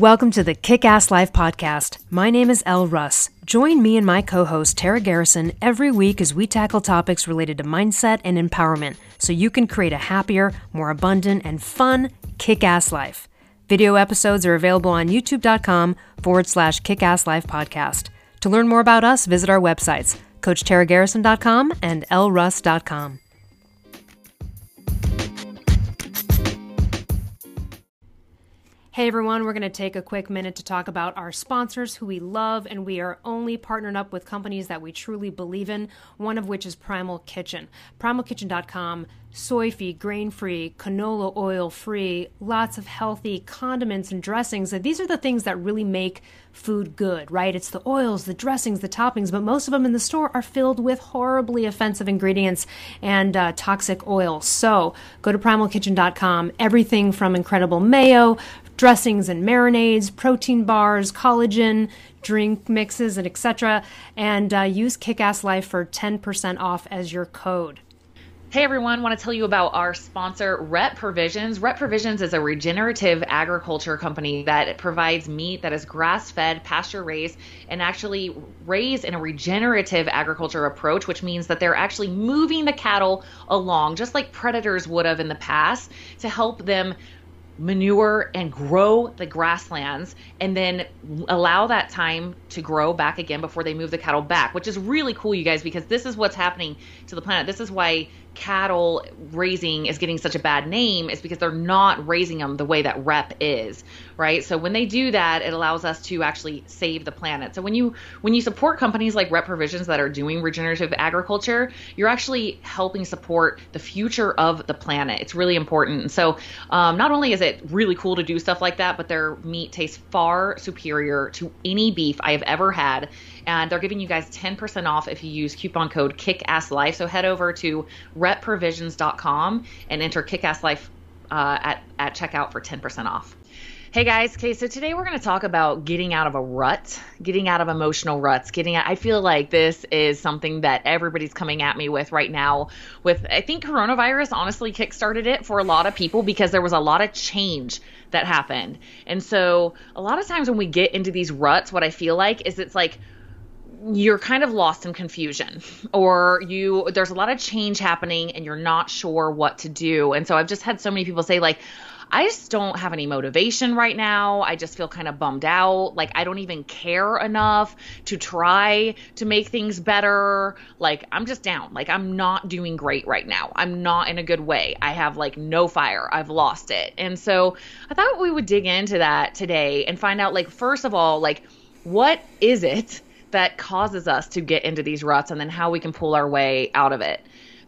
Welcome to the Kick Ass Life podcast. My name is Elle Russ. Join me and my co host, Tara Garrison, every week as we tackle topics related to mindset and empowerment so you can create a happier, more abundant, and fun kick ass life. Video episodes are available on youtube.com forward slash kick ass life podcast. To learn more about us, visit our websites, CoachTaraGarrison.com and ElleRuss.com. Hey everyone, we're going to take a quick minute to talk about our sponsors who we love, and we are only partnered up with companies that we truly believe in, one of which is Primal Kitchen. PrimalKitchen.com, soy free, grain free, canola oil free, lots of healthy condiments and dressings. These are the things that really make food good, right? It's the oils, the dressings, the toppings, but most of them in the store are filled with horribly offensive ingredients and uh, toxic oils. So go to primalkitchen.com. Everything from incredible mayo, dressings and marinades, protein bars, collagen, drink mixes, and etc. And uh, use Kickass Life for 10% off as your code. Hey everyone, want to tell you about our sponsor, Rep Provisions. Rep Provisions is a regenerative agriculture company that provides meat that is grass fed, pasture raised, and actually raised in a regenerative agriculture approach, which means that they're actually moving the cattle along, just like predators would have in the past, to help them manure and grow the grasslands and then allow that time to grow back again before they move the cattle back, which is really cool, you guys, because this is what's happening to the planet. This is why cattle raising is getting such a bad name is because they're not raising them the way that rep is right? So when they do that it allows us to actually save the planet. So when you when you support companies like rep provisions that are doing regenerative agriculture you're actually helping support the future of the planet. It's really important. So um, not only is it really cool to do stuff like that but their meat tastes far superior to any beef i have ever had and they're giving you guys 10% off if you use coupon code KICKASSLIFE. So head over to repprovisions.com and enter KICKASSLIFE uh, at, at checkout for 10% off. Hey guys, okay, so today we're going to talk about getting out of a rut, getting out of emotional ruts, getting out. I feel like this is something that everybody's coming at me with right now. With, I think coronavirus honestly kickstarted it for a lot of people because there was a lot of change that happened. And so a lot of times when we get into these ruts, what I feel like is it's like, you're kind of lost in confusion or you there's a lot of change happening and you're not sure what to do. And so i've just had so many people say like i just don't have any motivation right now. I just feel kind of bummed out. Like i don't even care enough to try to make things better. Like i'm just down. Like i'm not doing great right now. I'm not in a good way. I have like no fire. I've lost it. And so i thought we would dig into that today and find out like first of all like what is it that causes us to get into these ruts and then how we can pull our way out of it.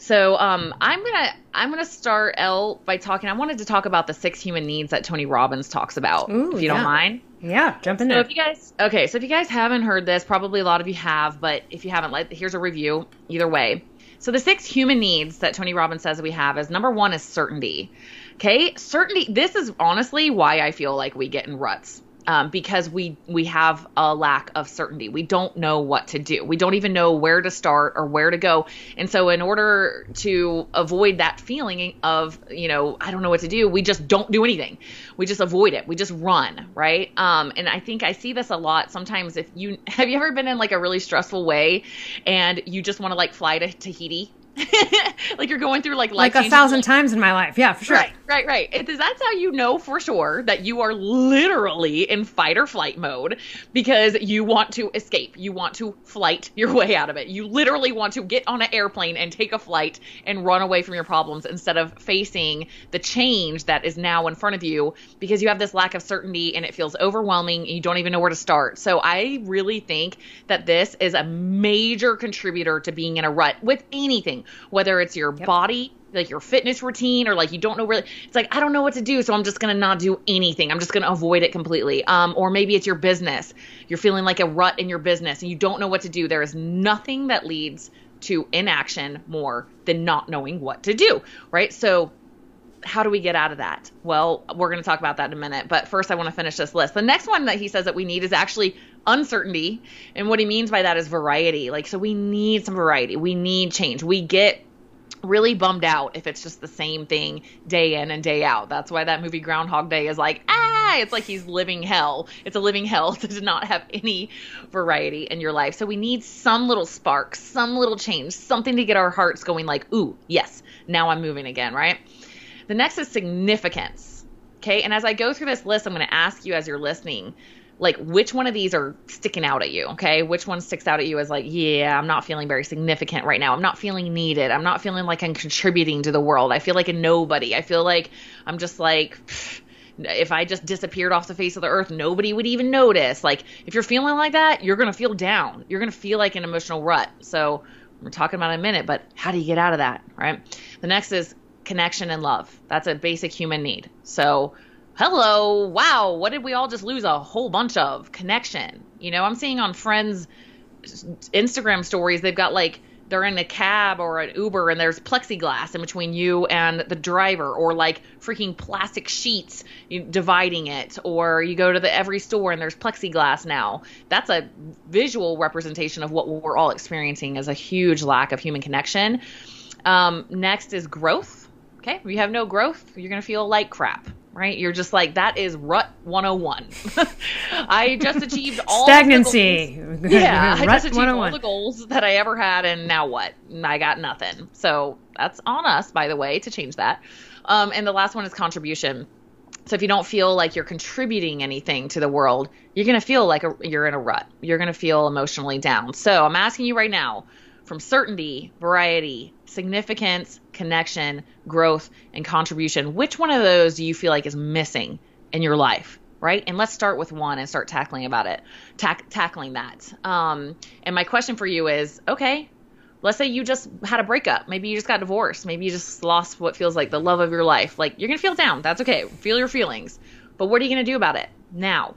So um, I'm gonna I'm gonna start Elle by talking. I wanted to talk about the six human needs that Tony Robbins talks about. Ooh, if you yeah. don't mind. Yeah, jump in so there. If you guys okay, so if you guys haven't heard this, probably a lot of you have, but if you haven't, like here's a review. Either way. So the six human needs that Tony Robbins says we have is number one is certainty. Okay, certainty. This is honestly why I feel like we get in ruts um, because we we have a lack of certainty. We don't know what to do. We don't even know where to start or where to go. And so, in order to avoid that feeling of you know I don't know what to do, we just don't do anything. We just avoid it. We just run, right? Um, and I think I see this a lot. Sometimes, if you have you ever been in like a really stressful way, and you just want to like fly to Tahiti like you're going through like like a thousand times in my life. Yeah, for sure. Right, right, right. It, that's how you know for sure that you are literally in fight or flight mode because you want to escape. You want to flight your way out of it. You literally want to get on an airplane and take a flight and run away from your problems instead of facing the change that is now in front of you because you have this lack of certainty and it feels overwhelming and you don't even know where to start. So I really think that this is a major contributor to being in a rut with anything whether it's your yep. body like your fitness routine or like you don't know really it's like i don't know what to do so i'm just going to not do anything i'm just going to avoid it completely um, or maybe it's your business you're feeling like a rut in your business and you don't know what to do there is nothing that leads to inaction more than not knowing what to do right so how do we get out of that? Well, we're going to talk about that in a minute. But first, I want to finish this list. The next one that he says that we need is actually uncertainty. And what he means by that is variety. Like, so we need some variety. We need change. We get really bummed out if it's just the same thing day in and day out. That's why that movie Groundhog Day is like, ah, it's like he's living hell. It's a living hell to not have any variety in your life. So we need some little spark, some little change, something to get our hearts going like, ooh, yes, now I'm moving again, right? The next is significance. Okay. And as I go through this list, I'm going to ask you as you're listening, like which one of these are sticking out at you okay? Which one sticks out at you as like yeah i'm not feeling very significant right now. I'm not feeling needed. I'm not feeling like i'm contributing to the world. I feel like a nobody. I feel like i'm just like if i just disappeared off the face of the earth nobody would even notice. Like if you're feeling like that you're going to feel down. You're going to feel like an emotional rut. So we're talking about in a minute but how do you get out of that right? The next is connection and love. That's a basic human need. So hello, wow, what did we all just lose a whole bunch of? Connection. You know, I'm seeing on friends' Instagram stories, they've got like, they're in a cab or an Uber and there's plexiglass in between you and the driver, or like freaking plastic sheets dividing it, or you go to the every store and there's plexiglass now. That's a visual representation of what we're all experiencing as a huge lack of human connection. Um, next is growth. Okay, if you have no growth, you're gonna feel like crap right? You're just like, that is rut 101. I just achieved all stagnancy. yeah, I just achieved all the goals that I ever had, and now what? I got nothing. So that's on us, by the way, to change that. Um, and the last one is contribution. So if you don't feel like you're contributing anything to the world, you're going to feel like a, you're in a rut. You're going to feel emotionally down. So I'm asking you right now from certainty, variety, significance, connection, growth, and contribution, which one of those do you feel like is missing in your life? Right? And let's start with one and start tackling about it, tack- tackling that. Um, and my question for you is okay, let's say you just had a breakup. Maybe you just got divorced. Maybe you just lost what feels like the love of your life. Like you're to feel down. That's okay. Feel your feelings. But what are you to do about it now?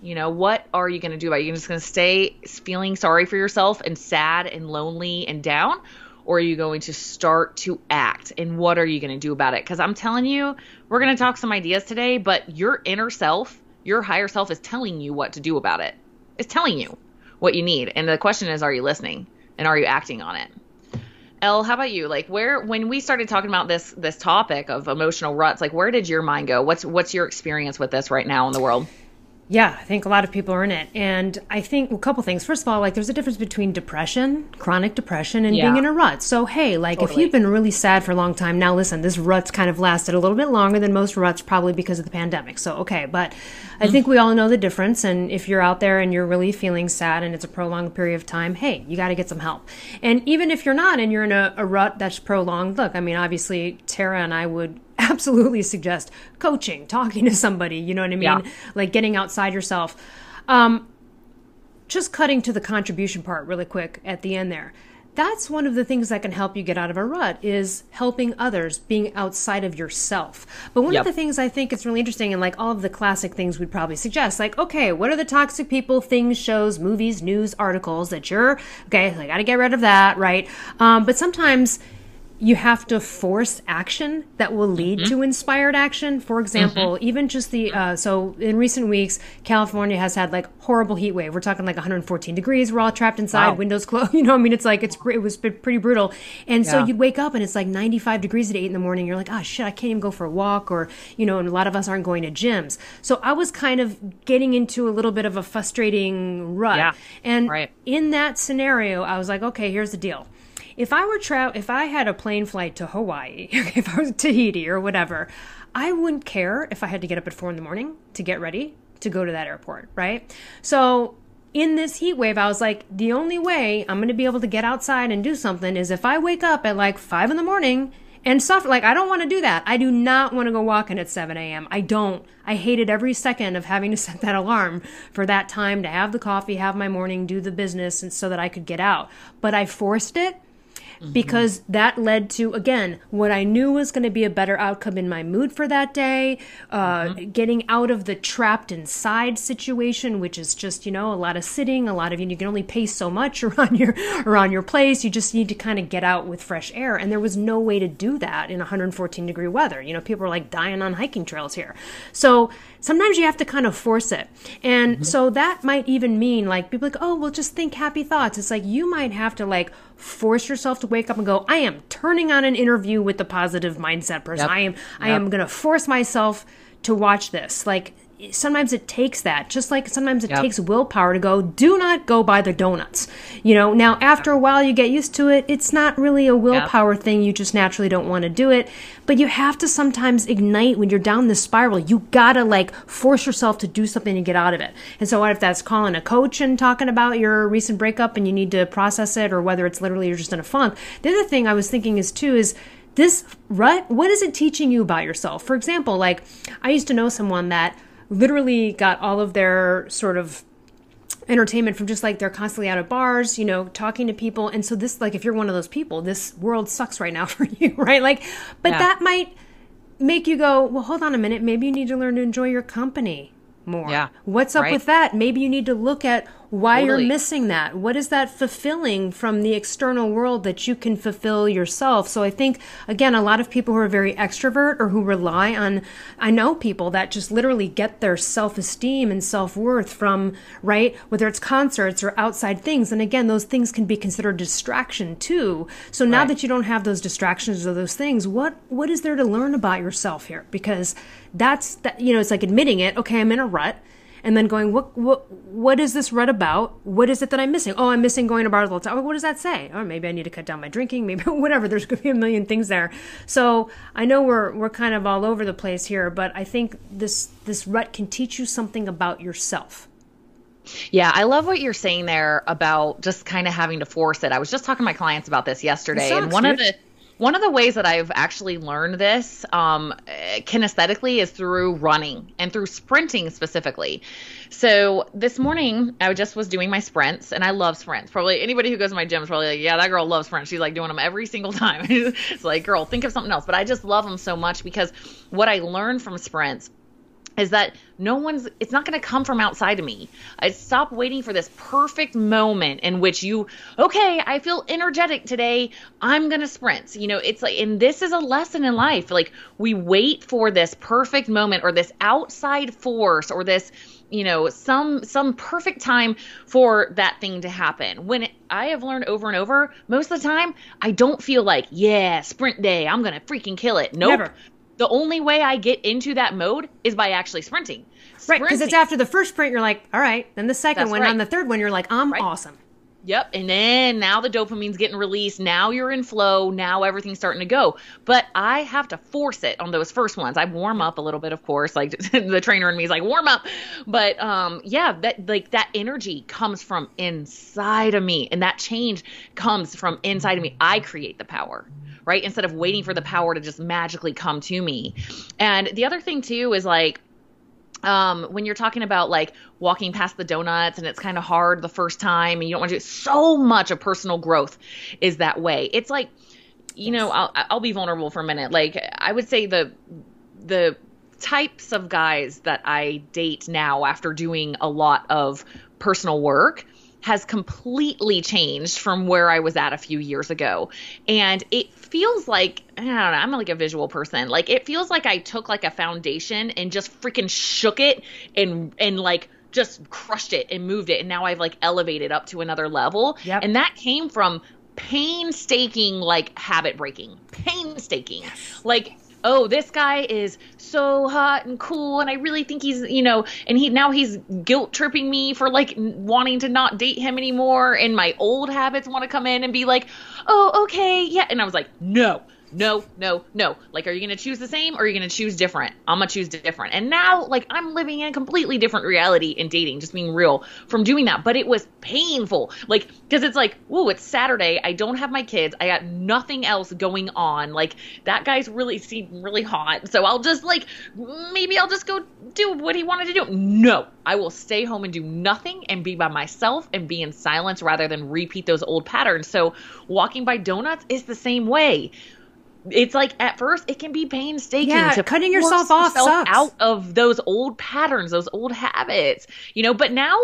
You know, what are you to do about it? You're just to stay feeling sorry for yourself and sad and lonely and down? Or are you going to start to act? And what are you going to do about it? Because I'm telling you, we're going to talk some ideas today, but your inner self, your higher self is telling you what to do about it. It's telling you what you need. And the question is, are you listening? And are you acting on it? Elle, how about you? Like where when we started talking about this this topic of emotional ruts, like where did your mind go? What's what's your experience with this right now in the world? Yeah, I think a lot of people are in it. And I think a couple things. First of all, like there's a difference between depression, chronic depression, and yeah. being in a rut. So, hey, like totally. if you've been really sad for a long time, now listen, this rut's kind of lasted a little bit longer than most ruts, probably because of the pandemic. So, okay. But I mm. think we all know the difference. And if you're out there and you're really feeling sad and it's a prolonged period of time, hey, you got to get some help. And even if you're not and you're in a, a rut that's prolonged, look, I mean, obviously, Tara and I would absolutely suggest coaching, talking to somebody, you know what I mean? Yeah. Like getting outside yourself. Um, just cutting to the contribution part really quick at the end there. That's one of the things that can help you get out of a rut is helping others, being outside of yourself. But one yep. of the things I think is really interesting and like all of the classic things we'd probably suggest, like, okay, what are the toxic people, things, shows, movies, news, articles that you're, okay, I gotta get rid of that, right? Um, but sometimes you have to force action that will lead mm-hmm. to inspired action. For example, mm-hmm. even just the uh, so in recent weeks, California has had like horrible heat wave. We're talking like 114 degrees. We're all trapped inside, wow. windows closed. You know, I mean, it's like it's it was pretty brutal. And yeah. so you'd wake up and it's like 95 degrees at eight in the morning. You're like, oh shit, I can't even go for a walk, or you know, and a lot of us aren't going to gyms. So I was kind of getting into a little bit of a frustrating rut. Yeah. And right. in that scenario, I was like, okay, here's the deal if I were tra- if I had a plane flight to Hawaii, if I was Tahiti or whatever, I wouldn't care if I had to get up at four in the morning to get ready to go to that airport, right? So in this heat wave, I was like, the only way I'm going to be able to get outside and do something is if I wake up at like five in the morning and stuff. Like, I don't want to do that. I do not want to go walking at 7 a.m. I don't. I hated every second of having to set that alarm for that time to have the coffee, have my morning, do the business, and so that I could get out. But I forced it mm-hmm. because that led to again what I knew was going to be a better outcome in my mood for that day. Uh, mm-hmm. Getting out of the trapped inside situation, which is just you know a lot of sitting, a lot of you, know, you can only pace so much around your around your place. You just need to kind of get out with fresh air, and there was no way to do that in 114 degree weather. You know, people are like dying on hiking trails here, so sometimes you have to kind of force it. And mm-hmm. so that might even mean like people like, oh, well, just think happy thoughts. It's like you might have to like force yourself to wake up and go, I am turning on an interview with the positive mindset person. Yep. I am yep. I am going to force myself to watch this. Like sometimes it takes that just like sometimes it yep. takes willpower to go do not go buy the donuts. You know now after a while you get used to it it's not really a willpower yep. thing you just naturally don't want to do it. But you have to sometimes ignite when you're down the spiral you gotta like force yourself to do something to get out of it. And so what if that's calling a coach and talking about your recent breakup and you need to process it or whether it's literally you're just in a funk? The other thing i was thinking is too is this rut what is it teaching you about yourself? For example like i used to know someone that literally got all of their sort of entertainment from just like they're constantly out of bars, you know, talking to people. And so this like if you're one of those people, this world sucks right now for you, right? Like but yeah. that might make you go, "Well, hold on a minute, maybe you need to learn to enjoy your company." more. Yeah. What's up right. with that? Maybe you need to look at why totally. you're missing that. What is that fulfilling from the external world that you can fulfill yourself? So I think again, a lot of people who are very extrovert or who rely on I know people that just literally get their self-esteem and self-worth from right whether it's concerts or outside things. And again, those things can be considered distraction too. So now right. that you don't have those distractions or those things, what what is there to learn about yourself here? Because that's that you know it's like admitting it okay i'm in a rut and then going what what what is this rut about? What is it that i'm missing? Oh i'm missing going to bars all the time. Oh, what does that say? Or oh, maybe i need to cut down my drinking. Maybe whatever. There's going to be a million things there. So i know we're we're kind of all over the place here but i think this this rut can teach you something about yourself. Yeah, I love what you're saying there about just kind of having to force it. I was just talking to my clients about this yesterday, and one dude. of the one of the ways that I've actually learned this um, kinesthetically is through running and through sprinting specifically. So this morning, I just was doing my sprints, and I love sprints. Probably anybody who goes to my gym is probably like, yeah, that girl loves sprints. She's like doing them every single time. it's like, girl, think of something else. But I just love them so much because what I learned from sprints is that no one's it's not going to come from outside of me. I stop waiting for this perfect moment in which you okay i feel energetic today i'm going to sprint. You know it's like and this is a lesson in life. Like we wait for this perfect moment or this outside force or this you know some some perfect time for that thing to happen. When i have learned over and over most of the time i don't feel like yeah sprint day i'm gonna freaking kill it. Nope. Never the only way I get into that mode is by actually sprinting. sprinting. Right, because it's after the first sprint, you're like, all right. Then the second That's one, right. on the third one, you're like, I'm right. awesome. Yep. And then now the dopamine's getting released. Now you're in flow. Now everything's starting to go. But I have to force it on those first ones. I warm up a little bit, of course. Like the trainer in me is like, warm up. But um, yeah, that like that energy comes from inside of me. And that change comes from inside of me. I create the power right? Instead of waiting for the power to just magically come to me. And the other thing too is like um, when you're talking about like walking past the donuts and it's kind of hard the first time and you don't want to do so much of personal growth is that way. It's like, you know, I'll, I'll be vulnerable for a minute. Like I would say the, the types of guys that I date now after doing a lot of personal work has completely changed from where I was at a few years ago. And it feels like I don't know, I'm like a visual person. Like it feels like I took like a foundation and just freaking shook it and and like just crushed it and moved it and now I've like elevated up to another level. Yep. And that came from painstaking like habit breaking. Painstaking. Yes. Like oh, this guy is so hot and cool, and I really think he's, you know, and he now he's guilt tripping me for like wanting to not date him anymore, and my old habits want to come in and be like, oh, okay, yeah, and I was like, no, no, no, no. Like, are you going to choose the same or are you going to choose different? I'm going to choose different. And now, like, I'm living in a completely different reality in dating, just being real from doing that. But it was painful. Like, because it's like, whoa, it's Saturday. I don't have my kids. I got nothing else going on. Like, that guy's really seemed really hot. So I'll just, like, maybe I'll just go do what he wanted to do. No, I will stay home and do nothing and be by myself and be in silence rather than repeat those old patterns. So walking by donuts is the same way it's like at first it can be painstaking yeah, to cutting yourself off yourself out of those old patterns, those old habits, you know. But now,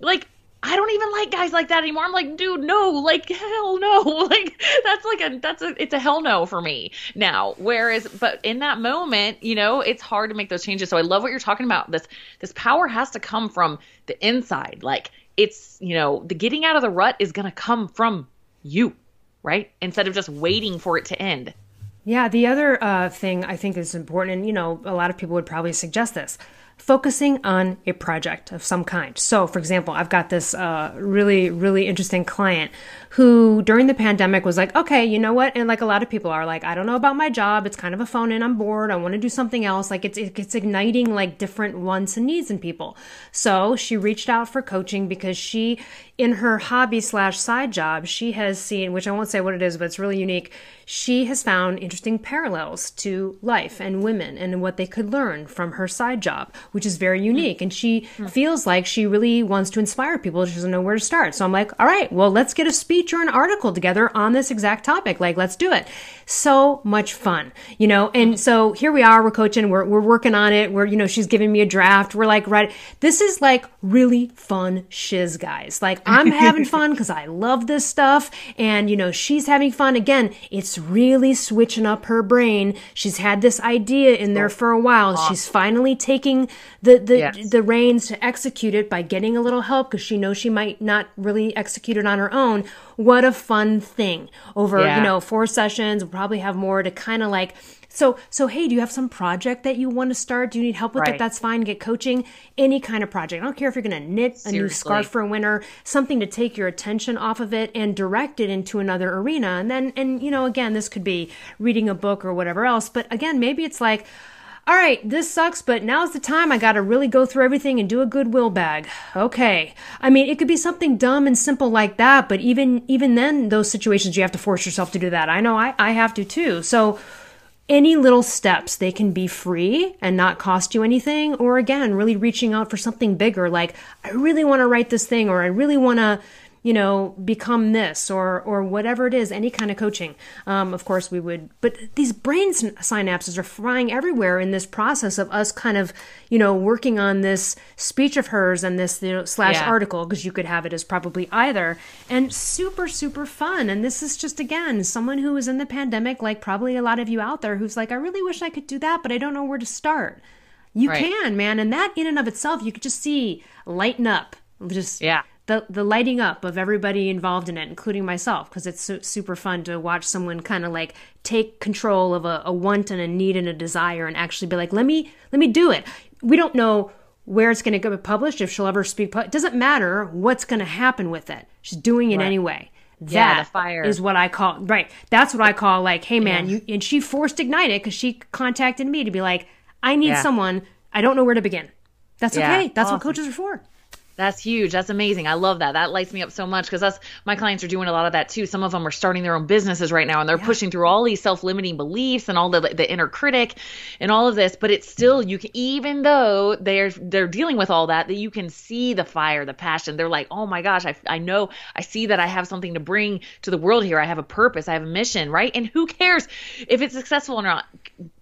like I don't even like guys like that anymore. I'm like, dude, no, like hell no. Like that's like a that's a it's a hell no for me now. Whereas but in that moment, you know, it's hard to make those changes. So I love what you're talking about. This this power has to come from the inside. Like it's, you know, the getting out of the rut is gonna come from you right? Instead of just waiting for it to end. Yeah, the other uh, thing I think is important, and you know, a lot of people would probably suggest this focusing on a project of some kind. So, for example, I've got this uh, really, really interesting client who during the pandemic was like, okay, you know what? And like a lot of people are like, I don't know about my job. It's kind of a phone in. I'm bored. I want to do something else. Like it's, it's igniting like different wants and needs in people. So she reached out for coaching because she, in her hobby slash side job, she has seen, which I won't say what it is, but it's really unique. She has found interesting parallels to life and women and what they could learn from her side job, which is very unique. And she feels like she really wants to inspire people. She doesn't know where to start. So I'm like, all right, well, let's get a speech or an article together on this exact topic. Like, let's do it. So much fun, you know? And so here we are, we're coaching, we're, we're working on it. We're, you know, she's giving me a draft. We're like, right, this is like really fun shiz, guys. Like, I'm having fun because I love this stuff. And, you know, she's having fun. Again, it's really switching up her brain. She's had this idea in there oh, for a while. Awesome. She's finally taking the, the, yes. the reins to execute it by getting a little help because she knows she might not really execute it on her own what a fun thing over, yeah. you know, four sessions. We'll probably have more to kind of like, so, so, hey, do you have some project that you want to start? Do you need help with right. it? That's fine. Get coaching, any kind of project. I don't care if you're going to knit Seriously. a new scarf for winter, something to take your attention off of it and direct it into another arena. And then, and, you know, again, this could be reading a book or whatever else. But again, maybe it's like, all right, this sucks, but now's the time I gotta really go through everything and do a goodwill bag. Okay. I mean, it could be something dumb and simple like that, but even even then, those situations you have to force yourself to do that. I know I, I have to too. So any little steps, they can be free and not cost you anything, or again, really reaching out for something bigger, like I really want to write this thing, or I really want to you know, become this or or whatever it is, any kind of coaching. Um, of course, we would, but these brain synapses are frying everywhere in this process of us kind of, you know, working on this speech of hers and this you know, slash yeah. article because you could have it as probably either, and super super fun. And this is just again someone who was in the pandemic, like probably a lot of you out there, who's like, I really wish I could do that, but I don't know where to start. You right. can, man, and that in and of itself, you could just see lighten up, just yeah the the lighting up of everybody involved in it, including myself, because it's su- super fun to watch someone kind of like take control of a, a want and a need and a desire, and actually be like, let me let me do it. We don't know where it's going to get published, if she'll ever speak. It doesn't matter what's going to happen with it. She's doing it right. anyway. That yeah, fire. is what I call right. That's what I call like, hey man, yeah. you and she forced ignite it because she contacted me to be like, I need yeah. someone. I don't know where to begin. That's okay. That's awesome. what coaches are for. That's huge. That's amazing. I love that. That lights me up so much because us, my clients are doing a lot of that too. Some of them are starting their own businesses right now and they're yeah. pushing through all these self-limiting beliefs and all the the inner critic and all of this. But it's still you can even though they're they're dealing with all that, that you can see the fire, the passion. They're like, oh my gosh, I I know I see that I have something to bring to the world here. I have a purpose. I have a mission, right? And who cares if it's successful or not?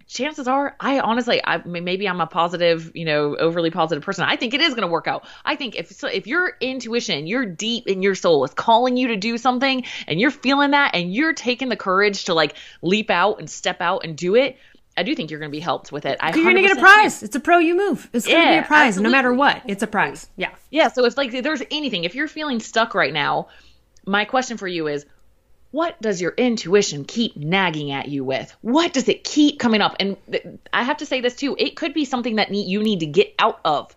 Chances are i honestly i maybe i'm a positive you know overly positive person i think it is going to work out i think if so if your intuition you're deep in your soul is calling you to do something and you're feeling that and you're taking the courage to like leap out and step out and do it I do think you're going to be helped with it. I you're going to get a prize. It's a pro you move. It's going to yeah, be a prize absolutely. no matter what. It's a prize. Yeah. Yeah. So if like there's anything, if you're feeling stuck right now, my question for you is, what does your intuition keep nagging at you with? What does it keep coming up? And th- I have to say this too. It could be something that you need to get out of.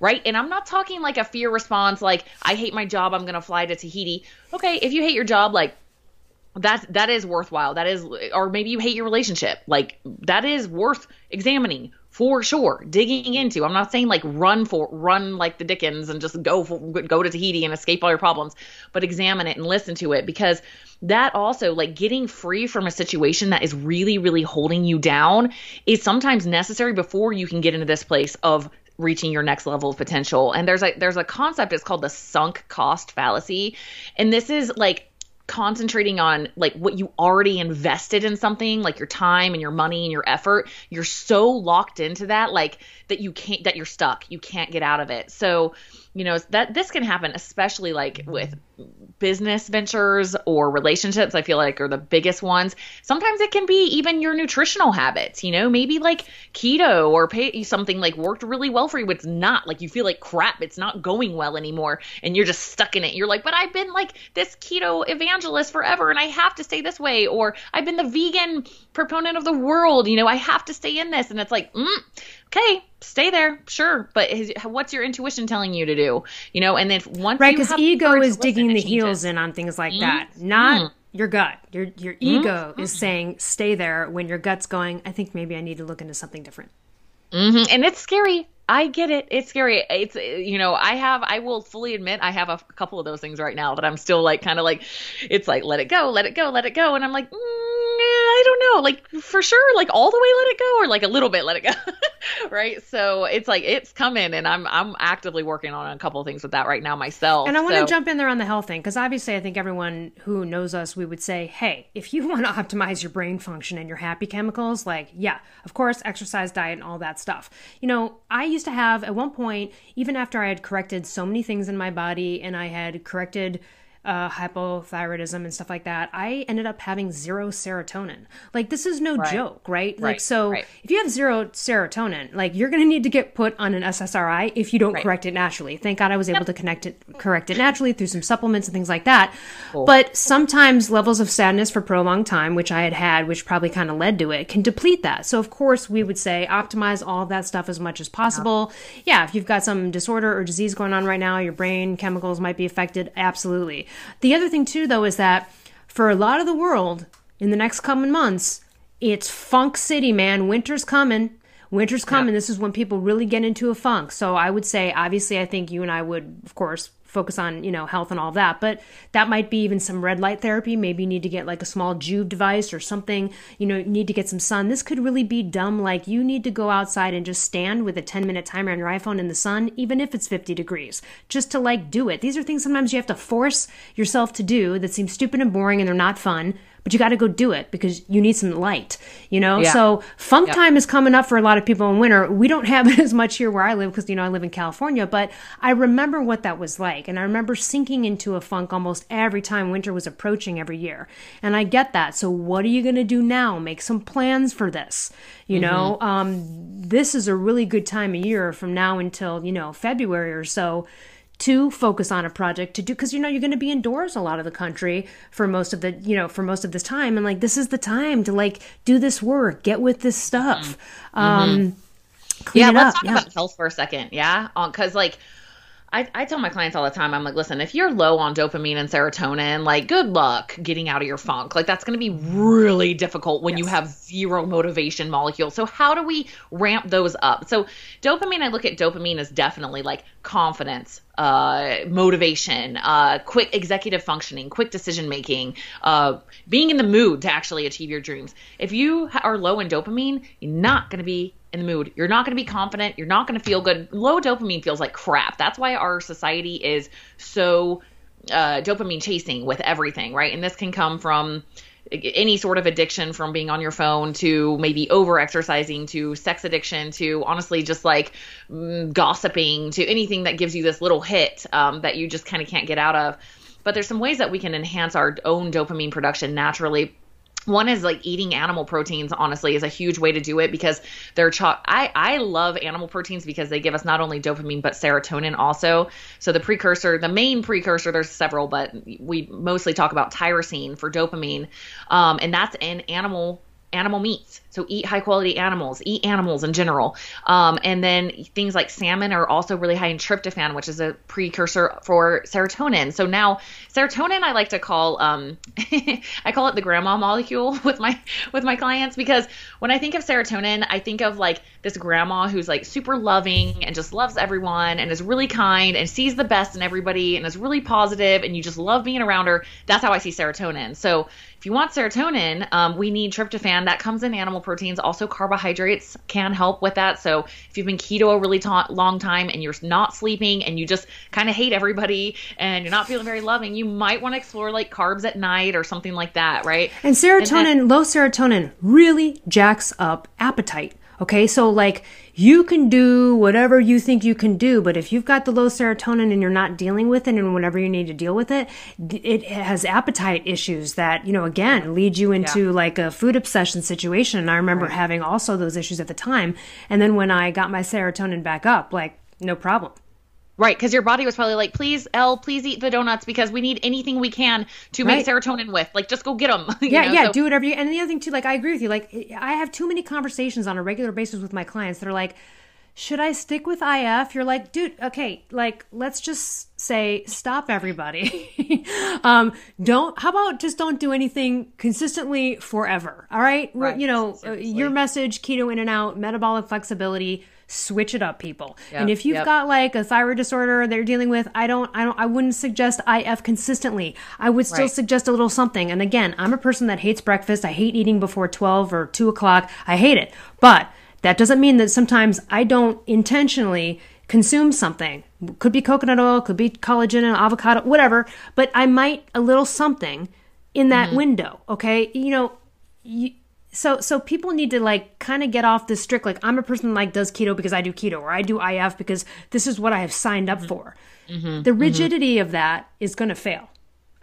Right? And I'm not talking like a fear response like I hate my job, I'm going to fly to Tahiti. Okay, if you hate your job like that that is worthwhile. That is or maybe you hate your relationship. Like that is worth examining for sure. Digging into i'm not saying like run for run like the dickens and just go for, go to tahiti and escape all your problems but examine it and listen to it because that also like getting free from a situation that is really really holding you down is sometimes necessary before you can get into this place of reaching your next level of potential. And there's a there's a concept it's called the sunk cost fallacy. And this is like concentrating on like what you already invested in something like your time and your money and your effort you're so locked into that like that you can't that you're stuck. You can't get out of it. So you know that this can happen especially like with business ventures or relationships, I feel like are the biggest ones. Sometimes it can be even your nutritional habits, you know, maybe like keto or pay, something like worked really well for you, it's not like you feel like crap. It's not going well anymore. And you're just stuck in it. You're like, but I've been like this keto evangelist forever and I have to stay this way. Or I've been the vegan proponent of the world. You know, I have to stay in this. And it's like, mm, okay, stay there, sure, but his, what's your intuition telling you to do? You know, and then once right, because ego is digging the heels in on things like mm-hmm. that, not. Mm-hmm. Your gut, your your ego mm-hmm. is saying stay there when your gut's going. I think maybe I need to look into something different. Mm-hmm. And it's scary. I get it. It's scary. It's you know, I have I will fully admit I have a couple of those things right now that I'm still like kind of like it's like let it go, let it go, let it go and I'm like mm, I don't know, like for sure like all the way let it go or like a little bit let it go. right? So it's like it's coming and I'm I'm actively working on a couple of things with that right now myself. And I want so. to jump in there on the health thing because obviously I think everyone who knows us we would say, "Hey, if you want to optimize your brain function and your happy chemicals, like yeah, of course exercise, diet and all that stuff." You know, I used to have at one point, even after I had corrected so many things in my body and I had corrected uh, hypothyroidism and stuff like that, I ended up having zero serotonin. Like this is no right. joke, right? Like so, right. if you have zero serotonin, like you're going to need to get put on an SSRI if you don't right. correct it naturally. Thank God I was able yep. to connect it, correct it naturally through some supplements and things like that. Cool. But sometimes levels of sadness for prolonged time, which I had had, which probably kind of led to it, can deplete that. So of course we would say optimize all of that stuff as much as possible. Yeah, yeah if you've got some disorder or disease going on right now, your brain chemicals might be affected. Absolutely. The other thing, too, though, is that for a lot of the world in the next coming months, it's funk city, man. Winter's coming. Winter's coming. This is when people really get into a funk. So I would say, obviously, I think you and I would, of course, focus on you know health and all that but that might be even some red light therapy. Maybe you need to get like a small Joovv device or something you know you need to get some sun. This could really be dumb like you need to go outside and just stand with a 10 minute timer on your iphone in the sun even if it's 50 degrees just to like do it. These are things sometimes you have to force yourself to do that seem stupid and boring and they're not fun but you got to go do it because you need some light, you know? Yeah. So funk yep. time is coming up for a lot of people in winter. We don't have it as much here where I live because, you know, I live in California, but I remember what that was like. And I remember sinking into a funk almost every time winter was approaching every year. And I get that. So what are you going to do now? Make some plans for this. You mm-hmm. know, um, this is a really good time of year from now until, you know, February or so to focus on a project to do because you know you're going to be indoors a lot of the country for most of the you know for most of this time and like this is the time to like do this work get with this stuff mm-hmm. um yeah let's up. talk yeah. about health for a second yeah because uh, like I, I tell my clients all the time, I'm like, listen, if you're low on dopamine and serotonin, like, good luck getting out of your funk. Like, that's going to be really difficult when yes. you have zero motivation molecules. So, how do we ramp those up? So, dopamine, I look at dopamine as definitely like confidence, uh, motivation, uh, quick executive functioning, quick decision making, uh, being in the mood to actually achieve your dreams. If you are low in dopamine, you're not going to be in the mood. You're not going to be confident. You're not going to feel good. Low dopamine feels like crap. That's why our society is so uh, dopamine chasing with everything, right? And this can come from any sort of addiction from being on your phone to maybe over exercising to sex addiction to honestly just like mm, gossiping to anything that gives you this little hit um, that you just kind of can't get out of. But there's some ways that we can enhance our own dopamine production naturally one is like eating animal proteins honestly is a huge way to do it because they're cho- I I love animal proteins because they give us not only dopamine but serotonin also. So the precursor, the main precursor, there's several, but we mostly talk about tyrosine for dopamine, um, and that's in animal animal meats. So eat high quality animals, eat animals in general. Um, and then things like salmon are also really high in tryptophan, which is a precursor for serotonin. So now serotonin, I like to call, um, I call it the grandma molecule with my, with my clients, because when I think of serotonin, I think of like this grandma who's like super loving and just loves everyone and is really kind and sees the best in everybody and is really positive and you just love being around her. That's how I see serotonin. So if you want serotonin, um, we need tryptophan. That comes in animal proteins. Also, carbohydrates can help with that. So, if you've been keto a really ta- long time and you're not sleeping and you just kind of hate everybody and you're not feeling very loving, you might want to explore like carbs at night or something like that, right? And serotonin, and then, low serotonin, really jacks up appetite Okay, so like you can do whatever you think you can do, but if you've got the low serotonin and you're not dealing with it and whenever you need to deal with it, it has appetite issues that, you know, again, lead you into yeah. like a food obsession situation. And I remember right. having also those issues at the time. And then when I got my serotonin back up, like, no problem. Right, because your body was probably like, please, Elle, please eat the donuts because we need anything we can to make serotonin with. Like, just go get them. yeah, know? yeah, so- do whatever you. And the other thing too, like, I agree with you. Like, I have too many conversations on a regular basis with my clients that are like, should I stick with IF? You're like, dude, okay, like, let's just say stop, everybody. um, don't. How about just don't do anything consistently forever? All right, right. you know, uh, your message: keto in and out, metabolic flexibility switch it up people. Yep, and if you've yep. got like a thyroid disorder they're dealing with i don't i don't i wouldn't suggest if consistently. I would still right. suggest a little something. And again i'm a person that hates breakfast. I hate eating before 12 or 2 o'clock. I hate it. But that doesn't mean that sometimes i don't intentionally consume something. Could be coconut oil could be collagen and avocado whatever. But i might a little something in that mm-hmm. window okay? You know you, so so people need to like kind of get off this strict like i'm a person like does keto because i do keto or i do if because this is what i have signed up for mm-hmm. the mm-hmm. rigidity mm-hmm. of that is going to fail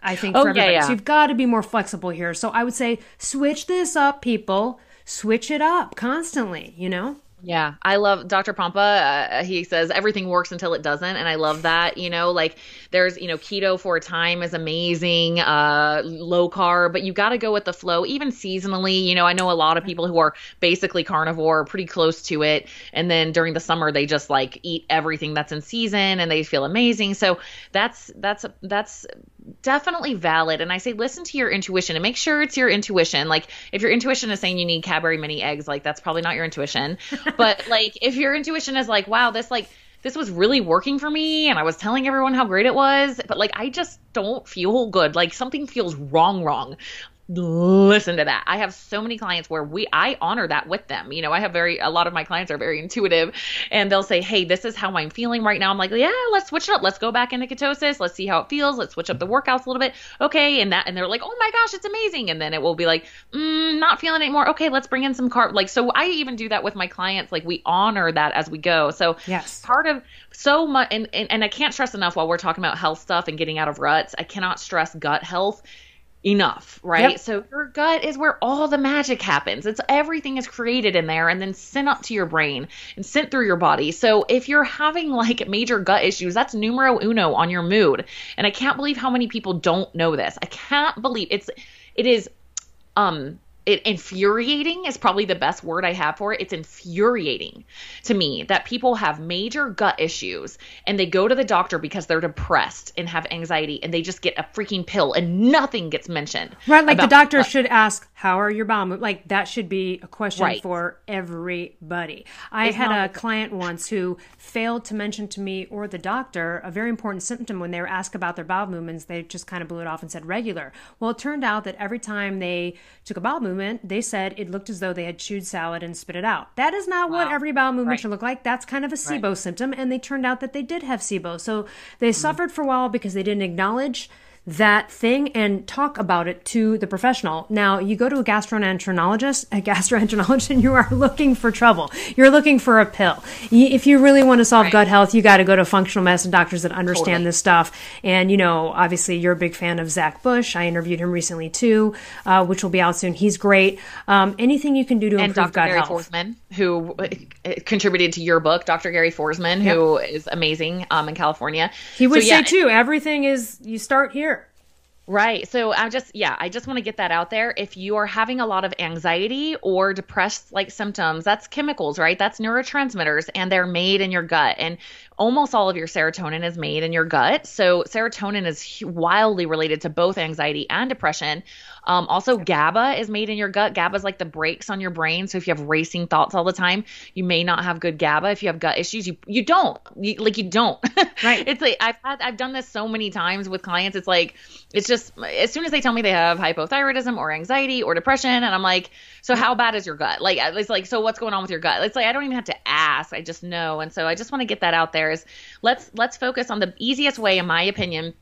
i think oh, for everybody yeah, yeah. so you've got to be more flexible here so i would say switch this up people switch it up constantly you know yeah, I love Dr. Pompa. Uh, he says everything works until it doesn't, and I love that. You know, like there's you know keto for a time is amazing, uh, low carb, but you got to go with the flow, even seasonally. You know, I know a lot of people who are basically carnivore, pretty close to it, and then during the summer they just like eat everything that's in season and they feel amazing. So that's that's that's definitely valid. And I say listen to your intuition and make sure it's your intuition. Like if your intuition is saying you need Cadbury mini eggs, like that's probably not your intuition. but like if your intuition is like, wow, this like this was really working for me and I was telling everyone how great it was, but like I just don't feel good. Like something feels wrong wrong listen to that. I have so many clients where we I honor that with them. You know, I have very a lot of my clients are very intuitive and they'll say, "Hey, this is how I'm feeling right now." I'm like, "Yeah, let's switch it up. Let's go back into ketosis. Let's see how it feels. Let's switch up the workouts a little bit." Okay, and that and they're like, "Oh my gosh, it's amazing." And then it will be like, mm, "Not feeling anymore." Okay, let's bring in some carb. Like so I even do that with my clients. Like we honor that as we go. So yes. part of so much and, and, and I can't stress enough while we're talking about health stuff and getting out of ruts. I cannot stress gut health enough, right? Yep. So your gut is where all the magic happens. It's everything is created in there and then sent up to your brain and sent through your body. So if you're having like major gut issues, that's numero uno on your mood. And I can't believe how many people don't know this. I can't believe it's it is um it infuriating is probably the best word I have for it. It's infuriating to me that people have major gut issues and they go to the doctor because they're depressed and have anxiety and they just get a freaking pill and nothing gets mentioned. Right, like the doctor gut. should ask, "How are your bowel movements?" Like that should be a question right. for everybody. I it's had not- a client once who failed to mention to me or the doctor a very important symptom when they were asked about their bowel movements. They just kind of blew it off and said regular. Well, it turned out that every time they took a bowel movement movement, they said it looked as though they had chewed salad and spit it out. That is not wow. what every bowel movement right. should look like. That's kind of a SIBO right. symptom, and they turned out that they did have SIBO. So they mm-hmm. suffered for a while because they didn't acknowledge that thing and talk about it to the professional. Now, you go to a gastroenterologist, a gastroenterologist, and you are looking for trouble. You're looking for a pill. If you really want to solve right. gut health, you got to go to functional medicine doctors that understand totally. this stuff. And, you know, obviously you're a big fan of Zach Bush. I interviewed him recently too, uh, which will be out soon. He's great. Um, anything you can do to and improve Dr. gut Gary health. Foresman, who uh, contributed to your book, Dr. Gary Foresman, yep. who is amazing um, in California. He would so, yeah, say too, everything is, you start here. Right. So I just, yeah, I just want to get that out there. If you are having a lot of anxiety or depressed like symptoms, that's chemicals, right? That's neurotransmitters and they're made in your gut. And almost all of your serotonin is made in your gut. So serotonin is wildly related to both anxiety and depression. Um, also, GABA is made in your gut. GABA is like the brakes on your brain. So if you have racing thoughts all the time, you may not have good GABA. If you have gut issues, you you don't. You, like you don't. Right. it's like I've had I've done this so many times with clients. It's like it's just as soon as they tell me they have hypothyroidism or anxiety or depression, and I'm like, so how bad is your gut? Like it's like so what's going on with your gut? It's like I don't even have to ask. I just know. And so I just want to get that out there. Is let's let's focus on the easiest way, in my opinion,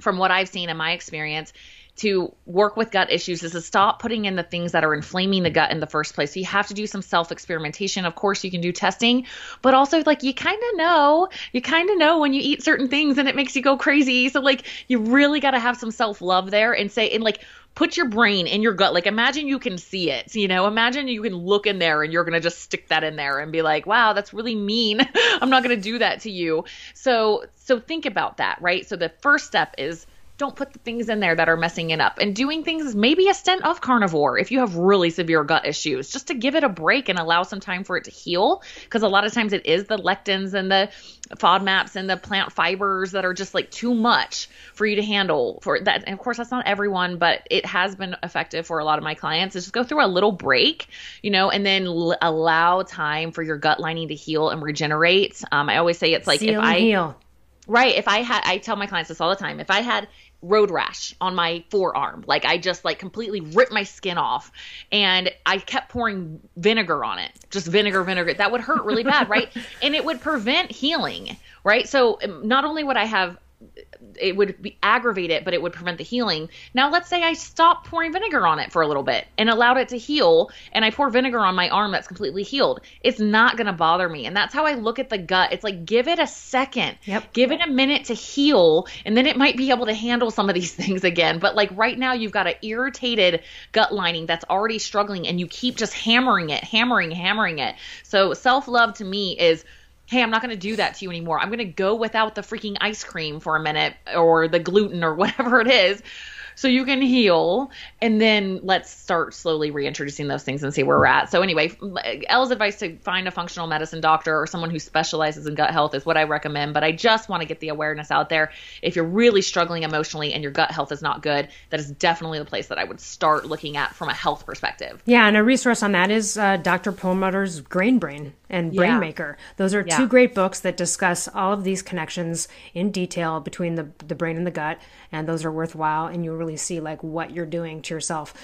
from what I've seen in my experience to work with gut issues is to stop putting in the things that are inflaming the gut in the first place. So you have to do some self experimentation. Of course, you can do testing, but also like you kind of know, you kind of know when you eat certain things and it makes you go crazy. So like you really got to have some self love there and say, and like put your brain in your gut. Like imagine you can see it. You know, imagine you can look in there and you're going to just stick that in there and be like, "Wow, that's really mean. I'm not going to do that to you." So so think about that, right? So the first step is don't put the things in there that are messing it up and doing things maybe a stint of carnivore if you have really severe gut issues just to give it a break and allow some time for it to heal because a lot of times it is the lectins and the FODMAPs and the plant fibers that are just like too much for you to handle for that and of course that's not everyone but it has been effective for a lot of my clients is just go through a little break you know and then l- allow time for your gut lining to heal and regenerate um, i always say it's like Seal if i heal. Right. If I had, I tell my clients this all the time. If I had road rash on my forearm, like I just like completely ripped my skin off and I kept pouring vinegar on it, just vinegar, vinegar, that would hurt really bad. Right. And it would prevent healing. Right. So um, not only would I have it would be, aggravate it, but it would prevent the healing. Now, let's say I stop pouring vinegar on it for a little bit and allowed it to heal, and I pour vinegar on my arm that's completely healed. It's not going to bother me. And that's how I look at the gut. It's like, give it a second, Yep. give it a minute to heal, and then it might be able to handle some of these things again. But like right now, you've got an irritated gut lining that's already struggling, and you keep just hammering it, hammering, hammering it. So, self love to me is hey, I'm not going to do that to you anymore. I'm going to go without the freaking ice cream for a minute or the gluten or whatever it is so you can heal and then let's start slowly reintroducing those things and see where we're at. So anyway, Elle's advice to find a functional medicine doctor or someone who specializes in gut health is what I recommend, but I just want to get the awareness out there. If you're really struggling emotionally and your gut health is not good, that is definitely the place that I would start looking at from a health perspective. Yeah, and a resource on that is uh, Dr. Perlmutter's Grain Brain and Brain Yeah. Maker. Those are Yeah. two great books that discuss all of these connections in detail between the the brain and the gut, and those are worthwhile. And you'll really see like what you're doing to yourself.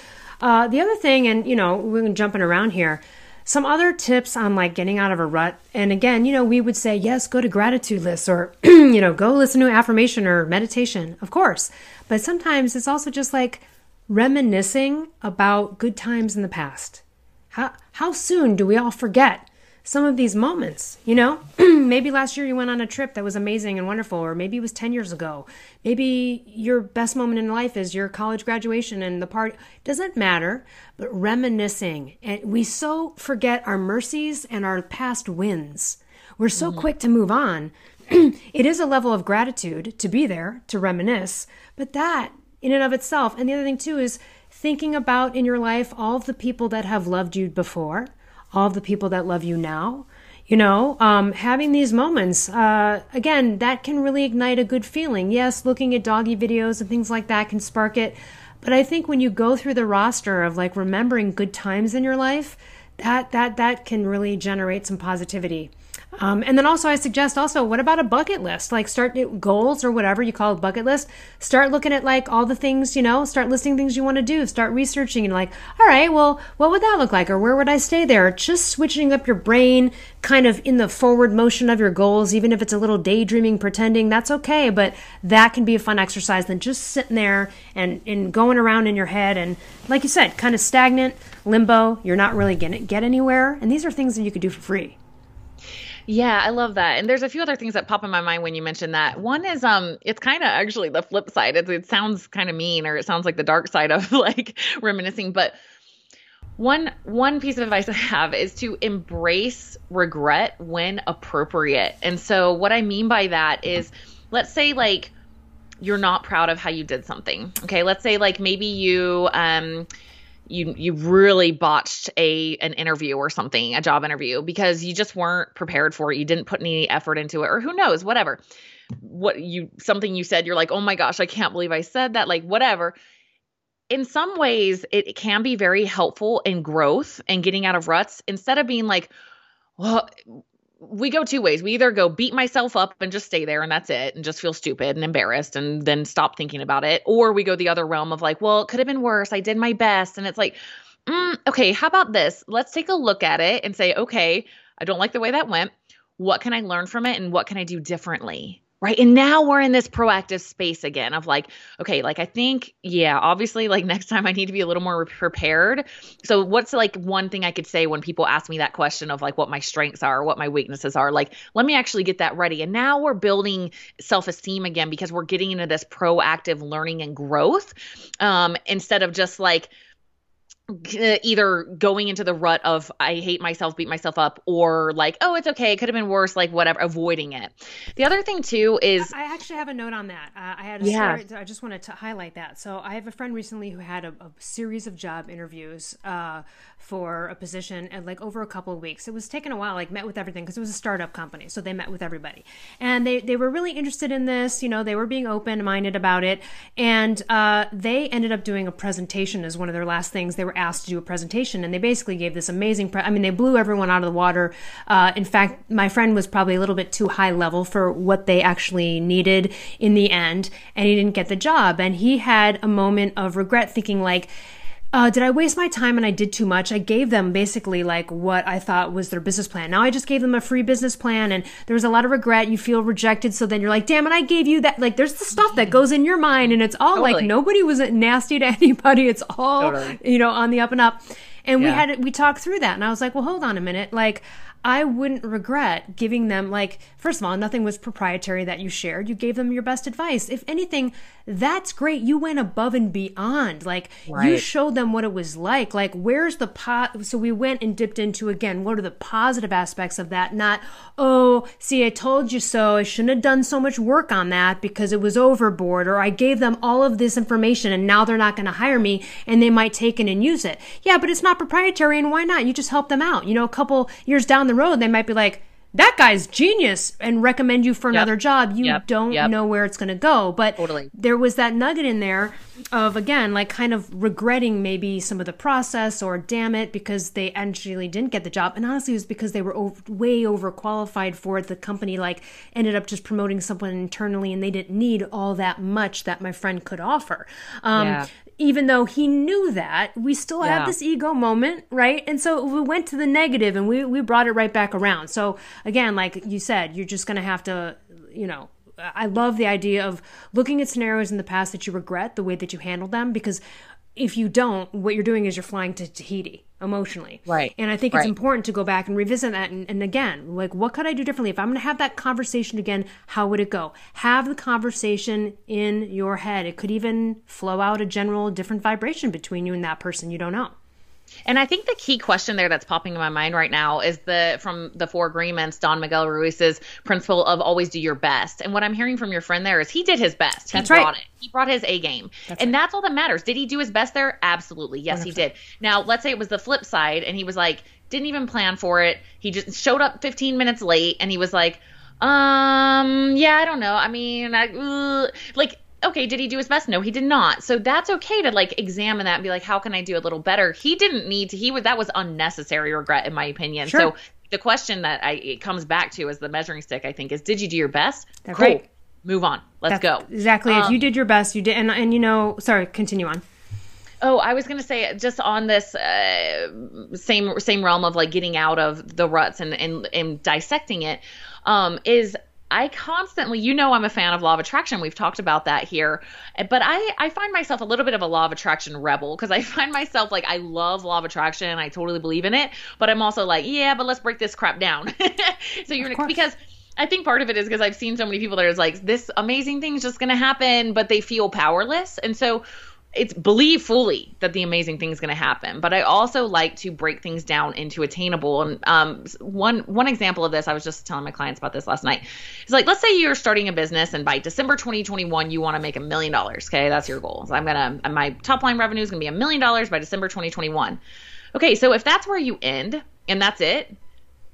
Uh, the other thing, and you know, we're jumping around here. Some other tips on like getting out of a rut. And again, you know, we would say, yes, go to gratitude lists or, you know, go listen to affirmation or meditation, of course. But sometimes it's also just like reminiscing about good times in the past. How how soon do we all forget some of these moments? You know, maybe last year you went on a trip that was amazing and wonderful, or maybe it was ten years ago. Maybe your best moment in life is your college graduation and the party. Doesn't matter, but reminiscing, and we so forget our mercies and our past wins. We're so mm-hmm. quick to move on. it is a level of gratitude to be there to reminisce, but that in and of itself, and the other thing too is thinking about in your life all of the people that have loved you before, all the people that love you now. You know, um, having these moments, uh, again, that can really ignite a good feeling. Yes, looking at doggy videos and things like that can spark it. But I think when you go through the roster of like remembering good times in your life, that that that can really generate some positivity. Um, and then also, I suggest also, what about a bucket list? Like, start goals or whatever you call a bucket list. Start looking at like all the things, you know, start listing things you want to do. Start researching and like, all right, well, what would that look like? Or where would I stay there? Just switching up your brain kind of in the forward motion of your goals, even if it's a little daydreaming, pretending, that's okay. But that can be a fun exercise than just sitting there and, and going around in your head. And like you said, kind of stagnant, limbo. You're not really to get anywhere. And these are things that you could do for free. Yeah, I love that. And there's a few other things that pop in my mind when you mention that. One is um it's kind of actually the flip side. It, it sounds kind of mean or it sounds like the dark side of like reminiscing, but one one piece of advice I have is to embrace regret when appropriate. And so what I mean by that is let's say like you're not proud of how you did something. Okay? Let's say like maybe you um you you really botched a an interview or something, a job interview because you just weren't prepared for it. You didn't put any effort into it or who knows, whatever. What you something you said, you're like, "Oh my gosh, I can't believe I said that." Like whatever. In some ways, it, can be very helpful in growth and getting out of ruts instead of being like, "Well, we go two ways. We either go beat myself up and just stay there and that's it and just feel stupid and embarrassed and then stop thinking about it. Or we go the other realm of like, well, it could have been worse. I did my best. And it's like, mm, okay, how about this? Let's take a look at it and say, okay, I don't like the way that went. What can I learn from it and what can I do differently? Right? And now we're in this proactive space again of like okay like i think yeah obviously like next time i need to be a little more prepared. So what's like one thing i could say when people ask me that question of like what my strengths are what my weaknesses are like let me actually get that ready. And now we're building self-esteem again because we're getting into this proactive learning and growth um, instead of just like either going into the rut of I hate myself, beat myself up, or like, oh, it's okay, it could have been worse, like whatever, avoiding it. The other thing too is I actually have a note on that. Uh, I had a yeah. Story, I just wanted to highlight that. So I have a friend recently who had a, a series of job interviews uh, for a position and like over a couple of weeks. It was taking a while, like met with everything because it was a startup company. So they met with everybody. And they, they were really interested in this. You know, they were being open minded about it. And uh, they ended up doing a presentation as one of their last things. They were asked to do a presentation and they basically gave this amazing, pre- I mean, they blew everyone out of the water. Uh, in fact, my friend was probably a little bit too high level for what they actually needed in the end. And he didn't get the job. And he had a moment of regret thinking like, uh, did I waste my time and I did too much? I gave them basically like what I thought was their business plan. Now I just gave them a free business plan and there was a lot of regret. You feel rejected. So then you're like, damn it, I gave you that. Like there's the stuff that goes in your mind and it's all totally. like nobody was nasty to anybody. It's all, totally. you know, on the up and up. And yeah. we had, we talked through that and I was like, well, hold on a minute. Like, I wouldn't regret giving them, like, first of all, nothing was proprietary that you shared. You gave them your best advice. If anything, that's great. You went above and beyond. Like, right. you showed them what it was like. Like, where's the pot? So we went and dipped into, again, what are the positive aspects of that? Not, oh, see, I told you so. I shouldn't have done so much work on that because it was overboard, or I gave them all of this information and now they're not going to hire me and they might take it and use it. Yeah, but it's not proprietary and why not? You just help them out. You know, a couple years down the road, they might be like, that guy's genius and recommend you for another job. You yep. don't yep. know where it's going to go. But totally. there was that nugget in there of, again, like kind of regretting maybe some of the process or damn it because they actually didn't get the job. And honestly, it was because they were over, way overqualified for it. The company like ended up just promoting someone internally and they didn't need all that much that my friend could offer. Um, yeah even though he knew that, we still yeah. had this ego moment, right? And so we went to the negative and we, we brought it right back around. So again, like you said, you're just going to have to, you know, I love the idea of looking at scenarios in the past that you regret the way that you handled them because if you don't, what you're doing is you're flying to Tahiti emotionally. Right. And I think right. it's important to go back and revisit that. And, and again, like, what could I do differently? If I'm going to have that conversation again, how would it go? Have the conversation in your head. It could even flow out a general different vibration between you and that person you don't know. And I think the key question there that's popping in my mind right now is the from the four agreements, Don Miguel Ruiz's principle of always do your best. And what I'm hearing from your friend there is he did his best. He that's brought right. it. He brought his A game. That's and right. that's all that matters. Did he do his best there? Absolutely. Yes, 100%. he did. Now, let's say it was the flip side and he was like, didn't even plan for it. He just showed up 15 minutes late and he was like, um, yeah, I don't know. I mean, I, uh, like okay, did he do his best? No, he did not. So that's okay to like examine that and be like, how can I do a little better? He didn't need to. He was that was unnecessary regret in my opinion. Sure. So the question that I it comes back to as the measuring stick, I think, is did you do your best? That's cool. Right. Move on. Let's that's go. Exactly. Um, if you did your best, you did, and and you know, sorry, continue on. Oh, I was going to say just on this uh, same same realm of like getting out of the ruts and and, and dissecting it um, is I constantly, you know, I'm a fan of law of attraction. We've talked about that here, but I, I find myself a little bit of a law of attraction rebel because I find myself like I love law of attraction. I totally believe in it, but I'm also like, yeah, but let's break this crap down. so you're because I think part of it is because I've seen so many people that is like this amazing thing's just going to happen, but they feel powerless, and so it's believe fully that the amazing thing is going to happen but i also like to break things down into attainable and um, one one example of this i was just telling my clients about this last night. It's like let's say you're starting a business and by december 2021 you want to make a million dollars okay? That's your goal. So i'm gonna my top line revenue is gonna be a million dollars by december 2021 okay so if that's where you end and that's it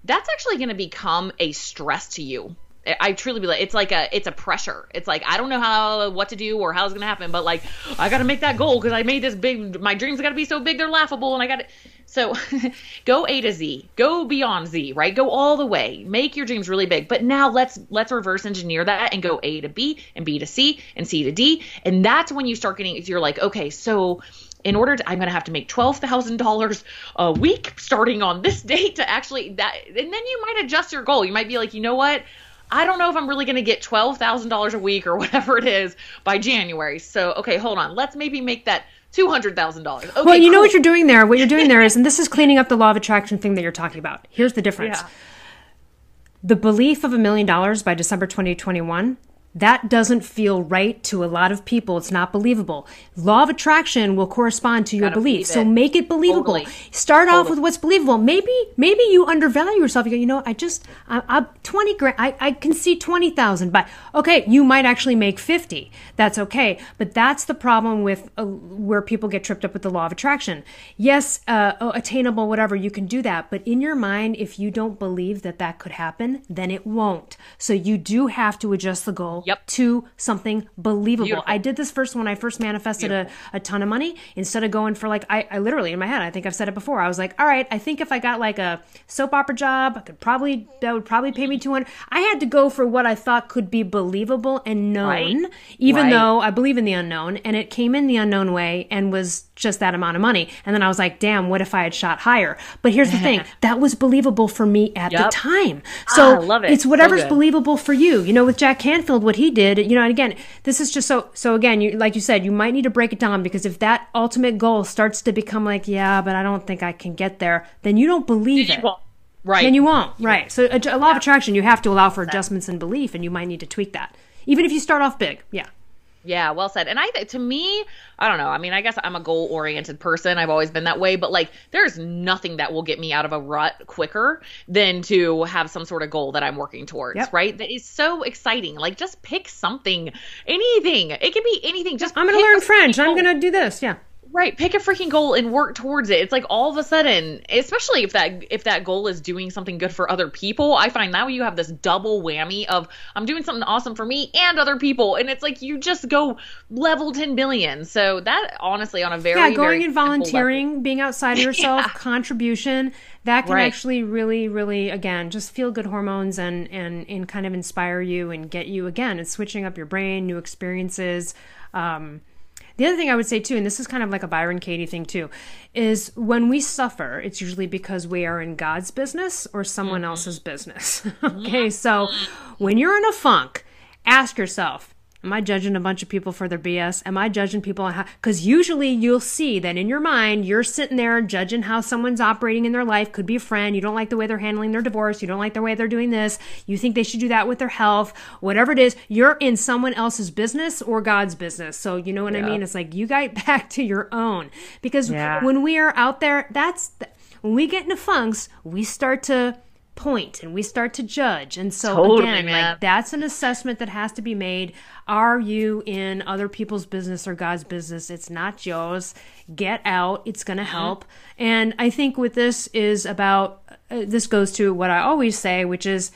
that's actually going to become a stress to you I truly believe it's like a it's a pressure. It's like I don't know how what to do or how it's gonna happen, but like I got to make that goal because I made this big. My dreams got to be so big they're laughable, and I got to. So go A to Z, go beyond Z, right? Go all the way. Make your dreams really big. But now let's let's reverse engineer that and go A to B and B to C and C to D, and that's when you start getting. You're like, okay, so in order to, I'm going to have to make $12,000 a week starting on this date to actually that, and then you might adjust your goal. You might be like, you know what? I don't know if I'm really going to get $12,000 a week or whatever it is by January. So, okay, hold on. Let's maybe make that $200,000. Okay, well, you cool. know what you're doing there. What you're doing there is, and this is cleaning up the law of attraction thing that you're talking about. Here's the difference. Yeah. The belief of a million dollars by December 2021 that doesn't feel right to a lot of people. It's not believable. Law of attraction will correspond to your Gotta belief. So make it believable. Totally. Start off with what's believable. Maybe, maybe you undervalue yourself. You go, you know, I just, I, I 20 grand, I, I can see 20,000, but okay, you might actually make 50. That's okay. But that's the problem with uh, where people get tripped up with the law of attraction. Yes, uh, oh, attainable, whatever, you can do that. But in your mind, if you don't believe that that could happen, then it won't. So you do have to adjust the goal Yep. to something believable. Beautiful. I did this first when I first manifested a, a ton of money. Instead of going for like, I, I literally in my head, I think I've said it before. I was like, all right, I think if I got like a soap opera job, I could probably, that would probably pay me 200. I had to go for what I thought could be believable and known, Right. even Right. though I believe in the unknown. And it came in the unknown way and was just that amount of money. And then I was like, damn, what if I had shot higher? But here's the thing that was believable for me at the time. So Ah, love it. it's whatever's good. believable for you. You know, with Jack Canfield, what he did, you know, and again, this is just so, so again, you, like you said, you might need to break it down because if that ultimate goal starts to become like, yeah, but I don't think I can get there, then you don't believe it. Well, right. Then you won't. Right. So a, a law of attraction, you have to allow for adjustments in belief and you might need to tweak that. Even if you start off big. Yeah. Yeah, well said. And I, to me, I don't know. I mean, I guess I'm a goal oriented person. I've always been that way. But like, there's nothing that will get me out of a rut quicker than to have some sort of goal that I'm working towards. Yep. Right? That is so exciting. Like, just pick something, anything. It can be anything. Just I'm going to learn French. freaking I'm going to do this. Yeah. Right, pick a freaking goal and work towards it. It's like all of a sudden, especially if that if that goal is doing something good for other people, I find now you have this double whammy of I'm doing something awesome for me and other people, and it's like you just go level 10 billion. So that honestly, on a very yeah, very going and simple level- volunteering, being outside of yourself, Yeah. contribution, that can Right. actually really, really, again, just feel good hormones and, and, and kind of inspire you and get you, again, it's switching up your brain, new experiences. Um, the other thing I would say too, and this is kind of like a Byron Katie thing too, is when we suffer, it's usually because we are in God's business or someone mm-hmm. else's business. okay, so when you're in a funk, ask yourself, Am I judging a bunch of people for their BS? Am I judging people on how? Because usually you'll see that in your mind, you're sitting there judging how someone's operating in their life. Could be a friend. You don't like the way they're handling their divorce. You don't like the way they're doing this. You think they should do that with their health. Whatever it is, you're in someone else's business or God's business. So you know what I mean? It's like you got back to your own. Because Yeah. when we are out there, that's when we get into funks, we start to point and we start to judge. And so Totally, again, man. like that's an assessment that has to be made. Are you in other people's business or God's business? It's not yours. Get out. It's going to Mm-hmm. help. And I think with this is about uh, this goes to what I always say, which is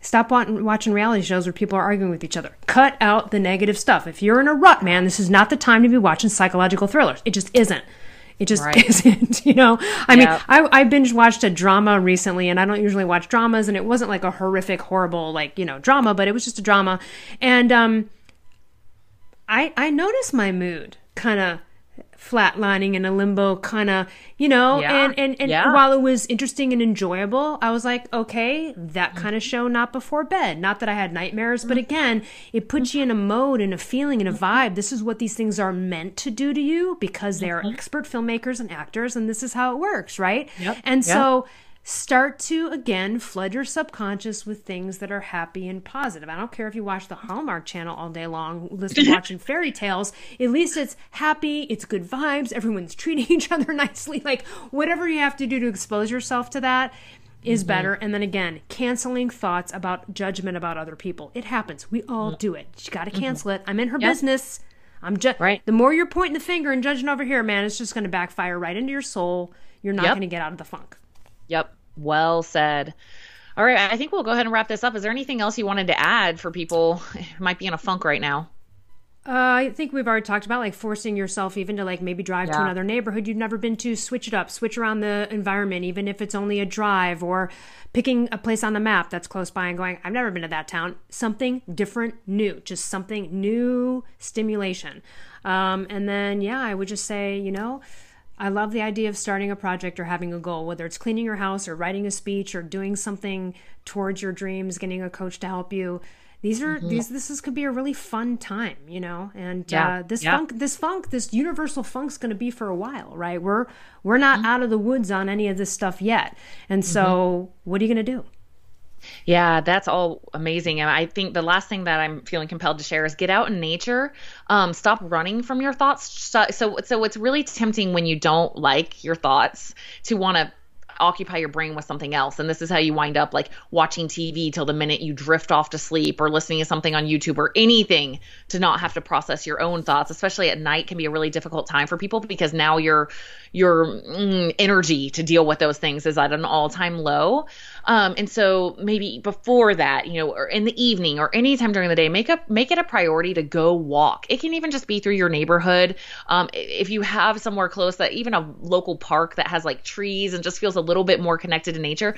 stop wa- watching reality shows where people are arguing with each other. Cut out the negative stuff. If you're in a rut, man, this is not the time to be watching psychological thrillers. It just isn't. It just Right. isn't, you know. I mean, I, I binge watched a drama recently, and I don't usually watch dramas, and it wasn't like a horrific, horrible, like you know, drama, but it was just a drama, and um, I I noticed my mood kind of flatlining in a limbo kind of you know Yeah. and and, and Yeah. while it was interesting and enjoyable i was like okay that mm-hmm. kind of show not before bed not that i had nightmares but mm-hmm. again it puts you in a mm-hmm. mode and a feeling and a vibe this is what these things are meant to do to you because they are expert filmmakers and actors and this is how it works right Yep. and Yep. Start to again flood your subconscious with things that are happy and positive. I don't care if you watch the Hallmark channel all day long, listen to watching fairy tales. At least it's happy, it's good vibes, everyone's treating each other nicely. Like whatever you have to do to expose yourself to that is Mm-hmm. better. And then again, canceling thoughts about judgment about other people. It happens. We all do it. You got to cancel it. I'm in her business. I'm just Mm-hmm. Right. the more you're pointing the finger and judging over here, man, it's just going to backfire right into your soul. You're not Yep. going to get out of the funk. Yep. Well said. All right, I think we'll go ahead and wrap this up. Is there anything else you wanted to add for people who might be in a funk right now? Uh, I think we've already talked about like forcing yourself even to like maybe drive to another neighborhood you've never been to, switch it up, switch around the environment, even if it's only a drive or picking a place on the map that's close by and going, I've never been to that town. Something different, new, just something new stimulation. Um, and then, yeah, I would just say, you know, I love the idea of starting a project or having a goal, whether it's cleaning your house or writing a speech or doing something towards your dreams, getting a coach to help you. These are mm-hmm. these this is could be a really fun time, you know. And yeah. uh, this yeah. funk, this funk, this universal funk's going to be for a while, right? We're we're not mm-hmm. out of the woods on any of this stuff yet. And so, mm-hmm. what are you going to do? Yeah, that's all amazing. And I think the last thing that I'm feeling compelled to share is get out in nature. Um, stop running from your thoughts. So, so, so it's really tempting when you don't like your thoughts to want to occupy your brain with something else. And this is how you wind up like watching TV till the minute you drift off to sleep or listening to something on YouTube or anything to not have to process your own thoughts, especially at night can be a really difficult time for people because now your your mm, energy to deal with those things is at an all-time low. Um, and so maybe before that, you know, or in the evening or anytime during the day, make up make it a priority to go walk. It can even just be through your neighborhood. Um, if you have somewhere close that even a local park that has like trees and just feels a little bit more connected to nature,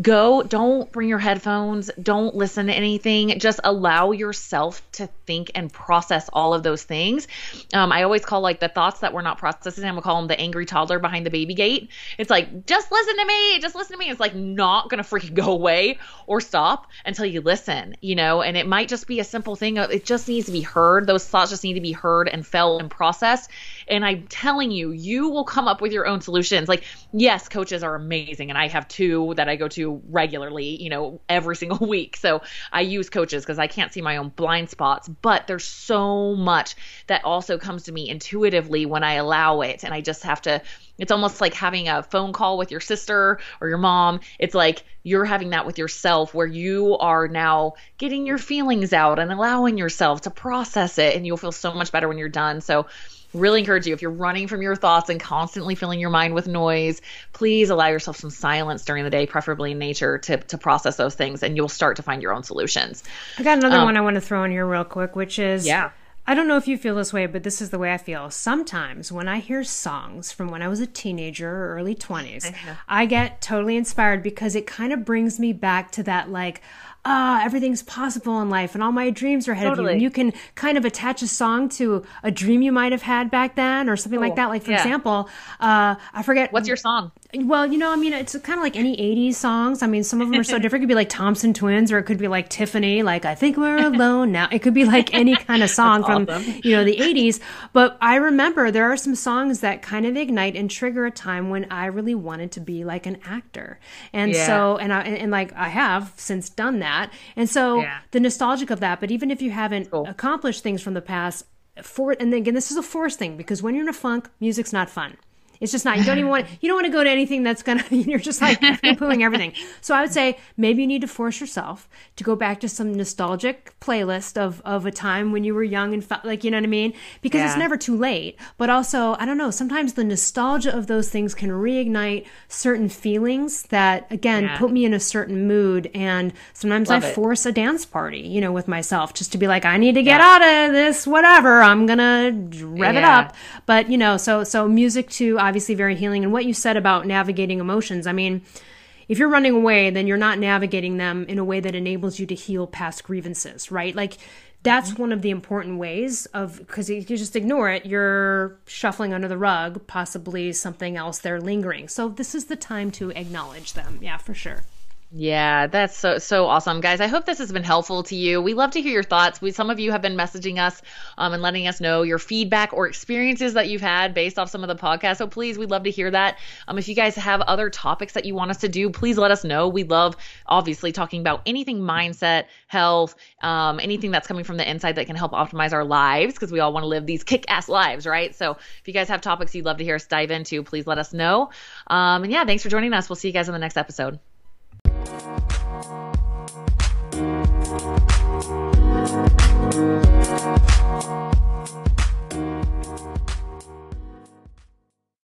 go. Don't bring your headphones. Don't listen to anything. Just allow yourself to think and process all of those things. Um, i always call like the thoughts that we're not processing i'm gonna call them the angry toddler behind the baby gate. It's like just listen to me. Just listen to me. It's like not gonna freaking go away or stop until you listen you know? And it might just be a simple thing it just needs to be heard. Those thoughts just need to be heard and felt and processed and i'm telling you you will come up with your own solutions like yes coaches are amazing and i have two that i go to regularly, you know, every single week. So I use coaches because I can't see my own blind spots, but there's so much that also comes to me intuitively when I allow it. And I just have to, it's almost like having a phone call with your sister or your mom. It's like you're having that with yourself where you are now getting your feelings out and allowing yourself to process it. And you'll feel so much better when you're done. So, really encourage you if you're running from your thoughts and constantly filling your mind with noise please allow yourself some silence during the day preferably in nature to, to process those things and you'll start to find your own solutions. I got another um, one i want to throw in here real quick which is yeah. I don't know if you feel this way, but this is the way I feel. Sometimes when I hear songs from when I was a teenager or early 20s, I get totally inspired because it kind of brings me back to that, like, ah, everything's possible in life and all my dreams are ahead totally. of you. And you can kind of attach a song to a dream you might have had back then or something cool. like that. Like, for yeah. example, uh, I forget. What's your song? Well, you know, I mean, it's kind of like any 80s songs. I mean, some of them are so different. It could be like Thompson Twins or it could be like Tiffany, like, I think we're alone now. It could be like any kind of song from, awesome. you know, the 80s. But I remember there are some songs that kind of ignite and trigger a time when I really wanted to be like an actor. And yeah. so, and I, and, and like I have since done that. And so yeah. the nostalgic of that, but even if you haven't cool. accomplished things from the past, for and again, this is a force thing because when you're in a funk, music's not fun. It's just not. You don't even want. You don't want to go to anything that's gonna. You're just like pooing everything. So I would say maybe you need to force yourself to go back to some nostalgic playlist of of a time when you were young and felt like you know what I mean. Because yeah. it's never too late. But also, I don't know. Sometimes the nostalgia of those things can reignite certain feelings that again yeah. put me in a certain mood. And sometimes Love I it. force a dance party, you know, with myself just to be like, I need to get yeah. out of this. Whatever. I'm gonna rev it up. But you know, so so music too obviously very healing. And what you said about navigating emotions, I mean, if you're running away, then you're not navigating them in a way that enables you to heal past grievances, right? Like that's mm-hmm. one of the important ways of because if you just ignore it, you're shuffling under the rug, possibly something else there lingering. So this is the time to acknowledge them. Yeah, for sure. Yeah, that's so so awesome, guys. I hope this has been helpful to you. We love to hear your thoughts. We some of you have been messaging us um, and letting us know your feedback or experiences that you've had based off some of the podcast. So please, we'd love to hear that. Um, if you guys have other topics that you want us to do, please let us know. We love obviously talking about anything mindset, health, um, anything that's coming from the inside that can help optimize our lives because we all want to live these kick-ass lives, right? So if you guys have topics you'd love to hear us dive into, please let us know. Um, and yeah, thanks for joining us. We'll see you guys in the next episode.